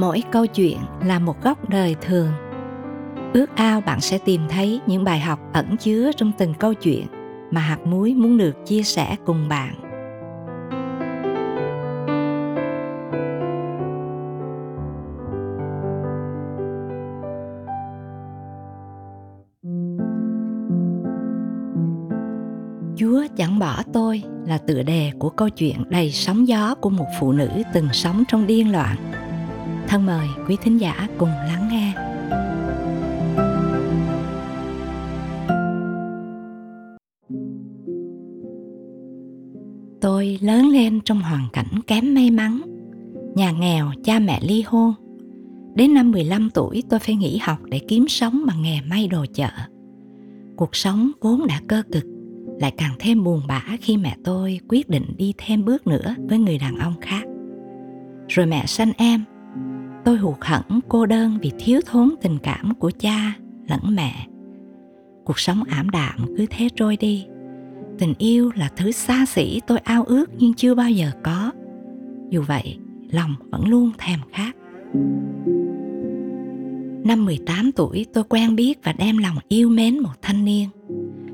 mỗi câu chuyện là một góc đời thường ước ao bạn sẽ tìm thấy những bài học ẩn chứa trong từng câu chuyện mà hạt muối muốn được chia sẻ cùng bạn Chúa chẳng bỏ tôi là tựa đề của câu chuyện đầy sóng gió của một phụ nữ từng sống trong điên loạn. Thân mời quý thính giả cùng lắng nghe. Tôi lớn lên trong hoàn cảnh kém may mắn, nhà nghèo, cha mẹ ly hôn. Đến năm 15 tuổi tôi phải nghỉ học để kiếm sống bằng nghề may đồ chợ. Cuộc sống vốn đã cơ cực, lại càng thêm buồn bã khi mẹ tôi quyết định đi thêm bước nữa với người đàn ông khác. Rồi mẹ sanh em, tôi hụt hẫng cô đơn vì thiếu thốn tình cảm của cha lẫn mẹ. Cuộc sống ảm đạm cứ thế trôi đi tình yêu là thứ xa xỉ tôi ao ước nhưng chưa bao giờ có dù vậy, lòng vẫn luôn thèm khát Năm 18 tuổi, tôi quen biết và đem lòng yêu mến một thanh niên.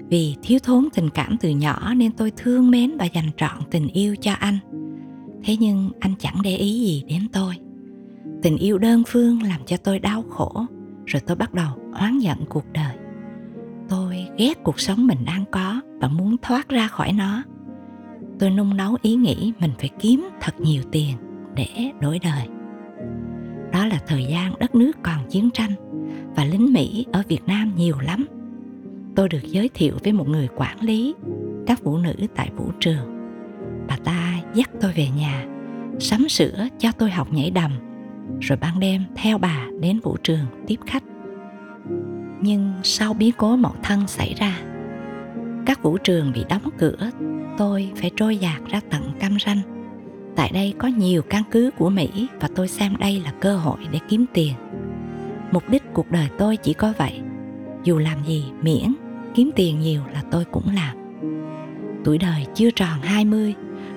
Vì thiếu thốn tình cảm từ nhỏ nên tôi thương mến và dành trọn tình yêu cho anh. Thế nhưng anh chẳng để ý gì đến tôi. Tình yêu đơn phương làm cho tôi đau khổ, rồi tôi bắt đầu oán giận cuộc đời. Tôi ghét cuộc sống mình đang có và muốn thoát ra khỏi nó. Tôi nung nấu ý nghĩ mình phải kiếm thật nhiều tiền để đổi đời. Đó là thời gian đất nước còn chiến tranh và lính mỹ ở việt nam nhiều lắm. Tôi được giới thiệu với một người quản lý các phụ nữ tại vũ trường. Bà ta dắt tôi về nhà sắm sửa cho tôi học nhảy đầm rồi ban đêm theo bà đến vũ trường tiếp khách. Nhưng sau biến cố mậu thân xảy ra, các vũ trường bị đóng cửa, tôi phải trôi dạt ra tận cam ranh. Tại đây có nhiều căn cứ của mỹ và tôi xem đây là cơ hội để kiếm tiền. Mục đích cuộc đời tôi chỉ có vậy. Dù làm gì miễn, kiếm tiền nhiều là tôi cũng làm. Tuổi đời chưa tròn 20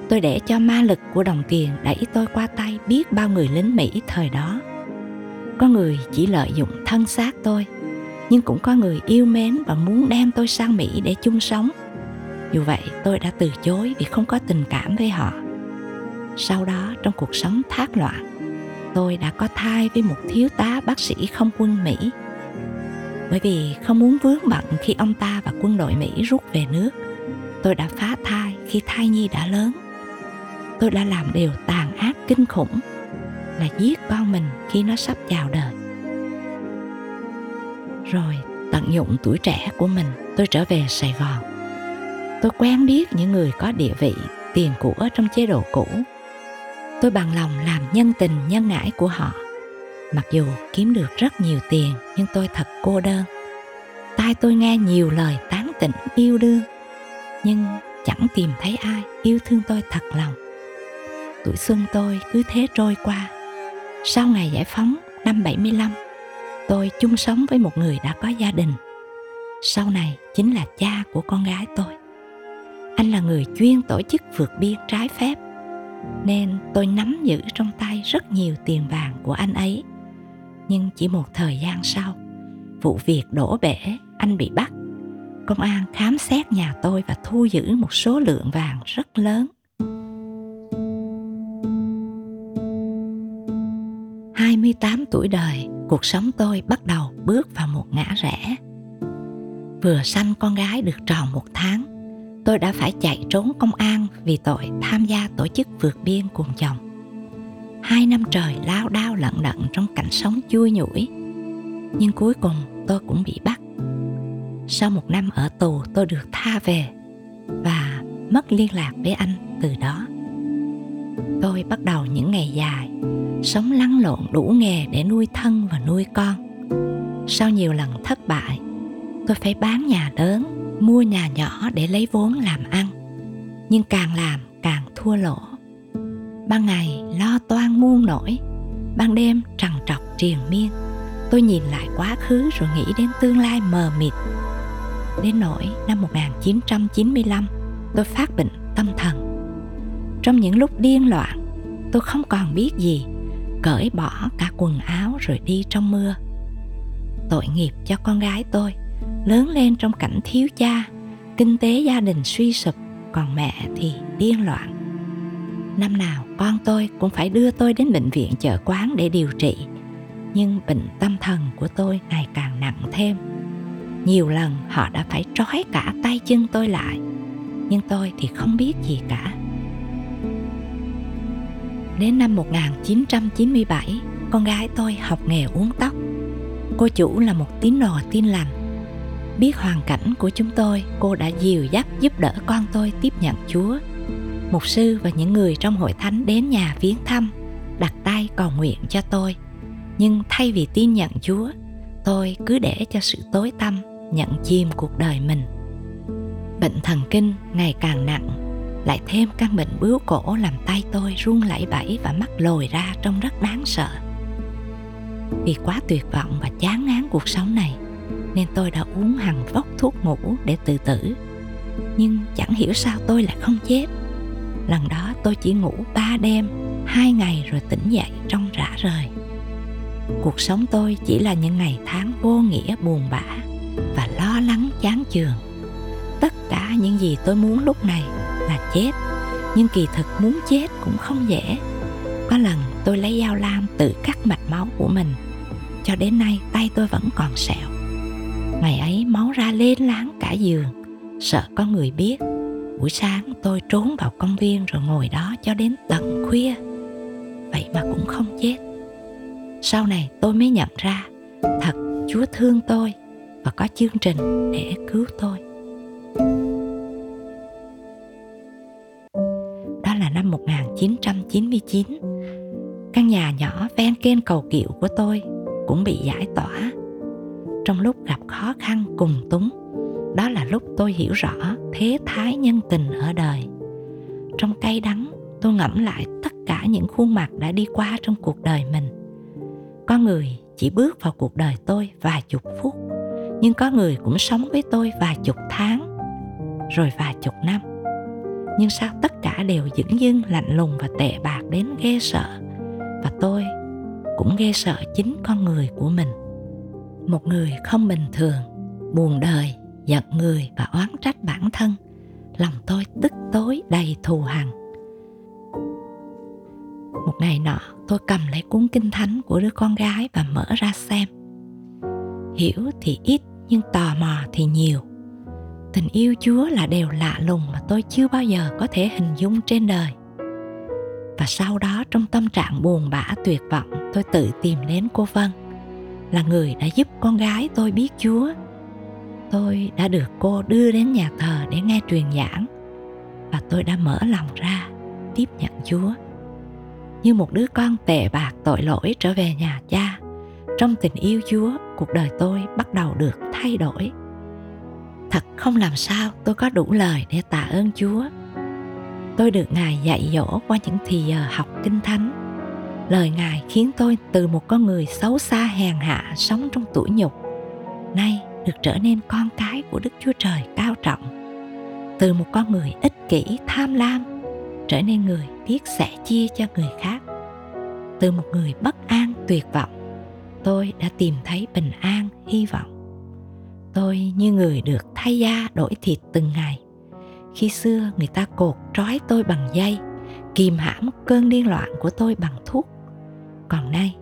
tôi để cho ma lực của đồng tiền đẩy tôi qua tay biết bao người lính Mỹ thời đó. Có người chỉ lợi dụng thân xác tôi nhưng cũng có người yêu mến và muốn đem tôi sang Mỹ để chung sống. Dù vậy, tôi đã từ chối vì không có tình cảm với họ. Sau đó, trong cuộc sống thác loạn, tôi đã có thai với một thiếu tá bác sĩ không quân Mỹ. Bởi vì không muốn vướng bận khi ông ta và quân đội Mỹ rút về nước, tôi đã phá thai khi thai nhi đã lớn. Tôi đã làm điều tàn ác kinh khủng là giết con mình khi nó sắp chào đời. Rồi, tận dụng tuổi trẻ của mình, tôi trở về sài gòn. Tôi quen biết những người có địa vị, tiền của trong chế độ cũ. Tôi bằng lòng làm nhân tình, nhân ngãi của họ. Mặc dù kiếm được rất nhiều tiền, nhưng tôi thật cô đơn. Tai tôi nghe nhiều lời tán tỉnh, yêu đương. Nhưng chẳng tìm thấy ai yêu thương tôi thật lòng tuổi xuân tôi cứ thế trôi qua. Sau ngày giải phóng năm 75 tôi chung sống với một người đã có gia đình. Sau này chính là cha của con gái tôi. Anh là người chuyên tổ chức vượt biên trái phép, nên tôi nắm giữ trong tay rất nhiều tiền vàng của anh ấy. Nhưng chỉ một thời gian sau, vụ việc đổ bể, anh bị bắt. Công an khám xét nhà tôi và thu giữ một số lượng vàng rất lớn. Tuổi đời, cuộc sống tôi bắt đầu bước vào một ngã rẽ. Vừa sanh con gái được tròn một tháng, tôi đã phải chạy trốn công an vì tội tham gia tổ chức vượt biên cùng chồng. Hai năm trời lao đao lận đận trong cảnh sống chui nhủi, nhưng cuối cùng tôi cũng bị bắt. Sau một năm ở tù tôi được tha về và mất liên lạc với anh từ đó. Tôi bắt đầu những ngày dài, sống lăn lộn đủ nghề để nuôi thân và nuôi con. Sau nhiều lần thất bại, tôi phải bán nhà lớn, mua nhà nhỏ để lấy vốn làm ăn. Nhưng càng làm càng thua lỗ. Ban ngày lo toan muôn nổi ban đêm trằn trọc triền miên. Tôi nhìn lại quá khứ rồi nghĩ đến tương lai mờ mịt. Đến nỗi năm 1995 tôi phát bệnh trong những lúc điên loạn, tôi không còn biết gì, cởi bỏ cả quần áo rồi đi trong mưa. Tội nghiệp cho con gái tôi, lớn lên trong cảnh thiếu cha, kinh tế gia đình suy sụp, còn mẹ thì điên loạn. Năm nào con tôi cũng phải đưa tôi đến bệnh viện chợ quán để điều trị, nhưng bệnh tâm thần của tôi ngày càng nặng thêm. Nhiều lần họ đã phải trói cả tay chân tôi lại, nhưng tôi thì không biết gì cả. Đến năm 1997, con gái tôi học nghề uống tóc. Cô chủ là một tín đồ tin lành. Biết hoàn cảnh của chúng tôi, cô đã dìu dắt giúp đỡ con tôi tiếp nhận Chúa. Mục sư và những người trong hội thánh đến nhà viếng thăm, đặt tay cầu nguyện cho tôi. Nhưng thay vì tin nhận Chúa, tôi cứ để cho sự tối tăm nhận chìm cuộc đời mình. Bệnh thần kinh ngày càng nặng lại thêm căn bệnh bướu cổ làm tay tôi run lẩy bẩy và mắt lồi ra trông rất đáng sợ. Vì quá tuyệt vọng và chán ngán cuộc sống này, nên tôi đã uống hàng vốc thuốc ngủ để tự tử. Nhưng chẳng hiểu sao tôi lại không chết. Lần đó tôi chỉ ngủ ba đêm, hai ngày rồi tỉnh dậy trong rã rời. Cuộc sống tôi chỉ là những ngày tháng vô nghĩa buồn bã và lo lắng chán chường. Tất cả những gì tôi muốn lúc này là chết. Nhưng kỳ thực muốn chết cũng không dễ. Có lần tôi lấy dao lam tự cắt mạch máu của mình. Cho đến nay tay tôi vẫn còn sẹo. Ngày ấy máu ra lên láng cả giường. Sợ có người biết. Buổi sáng tôi trốn vào công viên rồi ngồi đó cho đến tận khuya. Vậy mà cũng không chết. Sau này tôi mới nhận ra, thật chúa thương tôi và có chương trình để cứu tôi. 1999. Căn nhà nhỏ ven kênh cầu kiệu của tôi cũng bị giải tỏa. Trong lúc gặp khó khăn cùng túng, đó là lúc tôi hiểu rõ thế thái nhân tình ở đời. Trong cay đắng, tôi ngẫm lại tất cả những khuôn mặt đã đi qua trong cuộc đời mình. Có người chỉ bước vào cuộc đời tôi vài chục phút, nhưng có người cũng sống với tôi vài chục tháng, rồi vài chục năm nhưng sao tất cả đều dững dưng, lạnh lùng và tệ bạc đến ghê sợ? Và tôi cũng ghê sợ chính con người của mình. Một người không bình thường, buồn đời, giận người và oán trách bản thân. Lòng tôi tức tối đầy thù hằn. Một ngày nọ, tôi cầm lấy cuốn kinh thánh của đứa con gái và mở ra xem. Hiểu thì ít, nhưng tò mò thì nhiều tình yêu chúa là điều lạ lùng mà tôi chưa bao giờ có thể hình dung trên đời. Và sau đó trong tâm trạng buồn bã tuyệt vọng, tôi tự tìm đến cô vân, là người đã giúp con gái tôi biết chúa. Tôi đã được cô đưa đến nhà thờ để nghe truyền giảng, và tôi đã mở lòng ra tiếp nhận chúa. Như một đứa con tệ bạc tội lỗi trở về nhà cha, trong tình yêu chúa, cuộc đời tôi bắt đầu được thay đổi thật không làm sao, tôi có đủ lời để tạ ơn chúa. Tôi được ngài dạy dỗ qua những thì giờ học kinh thánh. Lời ngài khiến tôi từ một con người xấu xa hèn hạ sống trong tủi nhục, nay được trở nên con cái của đức chúa trời cao trọng. Từ một con người ích kỷ, tham lam, trở nên người biết sẻ chia cho người khác. Từ một người bất an, tuyệt vọng, tôi đã tìm thấy bình an, hy vọng. Tôi như người được thay da đổi thịt từng ngày. Khi xưa, người ta cột trói tôi bằng dây, kìm hãm cơn điên loạn của tôi bằng thuốc. Còn nay,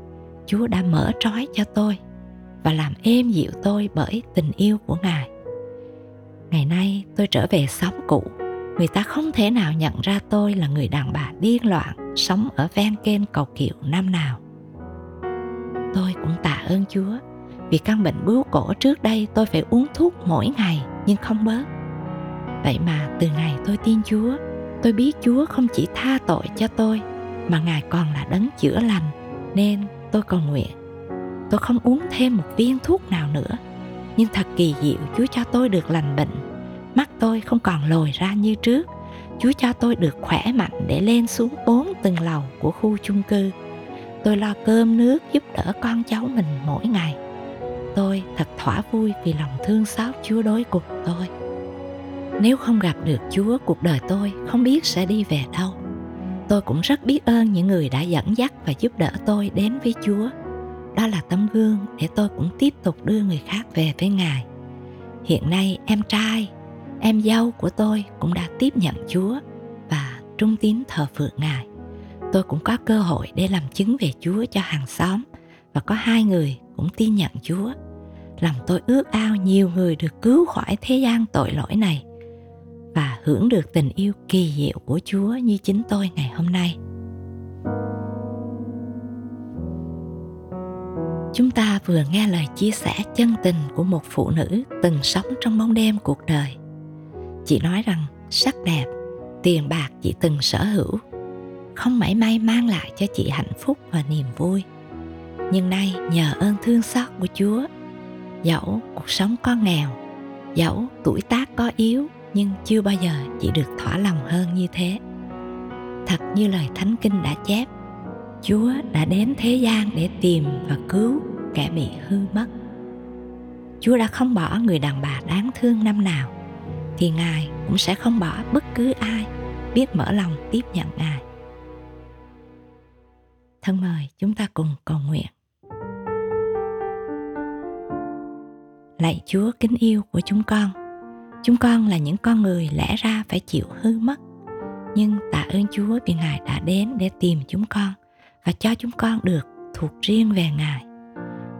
chúa đã mở trói cho tôi và làm êm dịu tôi bởi tình yêu của ngài. Ngày nay, tôi trở về sống cũ, người ta không thể nào nhận ra tôi là người đàn bà điên loạn sống ở ven kênh cầu kiệu năm nào. Tôi cũng tạ ơn chúa vì căn bệnh bướu cổ trước đây tôi phải uống thuốc mỗi ngày nhưng không bớt. Vậy mà từ ngày tôi tin chúa, tôi biết chúa không chỉ tha tội cho tôi, mà ngài còn là đấng chữa lành, nên tôi cầu nguyện. Tôi không uống thêm một viên thuốc nào nữa, nhưng thật kỳ diệu chúa cho tôi được lành bệnh. Mắt tôi không còn lồi ra như trước, chúa cho tôi được khỏe mạnh để lên xuống bốn từng lầu của khu chung cư. Tôi lo cơm nước giúp đỡ con cháu mình mỗi ngày tôi thật thỏa vui vì lòng thương xót Chúa đối cùng tôi. Nếu không gặp được Chúa, cuộc đời tôi không biết sẽ đi về đâu. tôi cũng rất biết ơn những người đã dẫn dắt và giúp đỡ tôi đến với chúa đó là tấm gương để tôi cũng tiếp tục đưa người khác về với ngài hiện nay em trai em dâu của tôi cũng đã tiếp nhận chúa và trung tín thờ phượng ngài tôi cũng có cơ hội để làm chứng về chúa cho hàng xóm và có hai người cũng tin nhận chúa làm tôi ước ao nhiều người được cứu khỏi thế gian tội lỗi này và hưởng được tình yêu kỳ diệu của chúa như chính tôi ngày hôm nay. Chúng ta vừa nghe lời chia sẻ chân tình của một phụ nữ từng sống trong bóng đêm cuộc đời. Chị nói rằng, sắc đẹp, tiền bạc chị từng sở hữu, không mảy may mang lại cho chị hạnh phúc và niềm vui. Nhưng nay nhờ ơn thương xót của chúa dẫu cuộc sống có nghèo, dẫu tuổi tác có yếu, nhưng chưa bao giờ chị được thỏa lòng hơn như thế. Thật như lời thánh kinh đã chép, chúa đã đến thế gian để tìm và cứu kẻ bị hư mất. Chúa đã không bỏ người đàn bà đáng thương năm nào, thì ngài cũng sẽ không bỏ bất cứ ai biết mở lòng tiếp nhận ngài. Thân mời, chúng ta cùng cầu nguyện. Lạy chúa kính yêu của chúng con. Chúng con là những con người lẽ ra phải chịu hư mất. Nhưng tạ ơn chúa vì ngài đã đến để tìm chúng con và cho chúng con được thuộc riêng về ngài.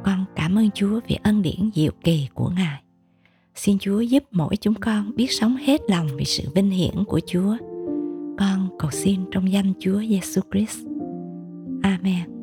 Con cảm ơn chúa vì ân điển diệu kỳ của ngài. Xin chúa giúp mỗi chúng con biết sống hết lòng vì sự vinh hiển của chúa. Con cầu xin trong danh chúa giêsu christ. Amen.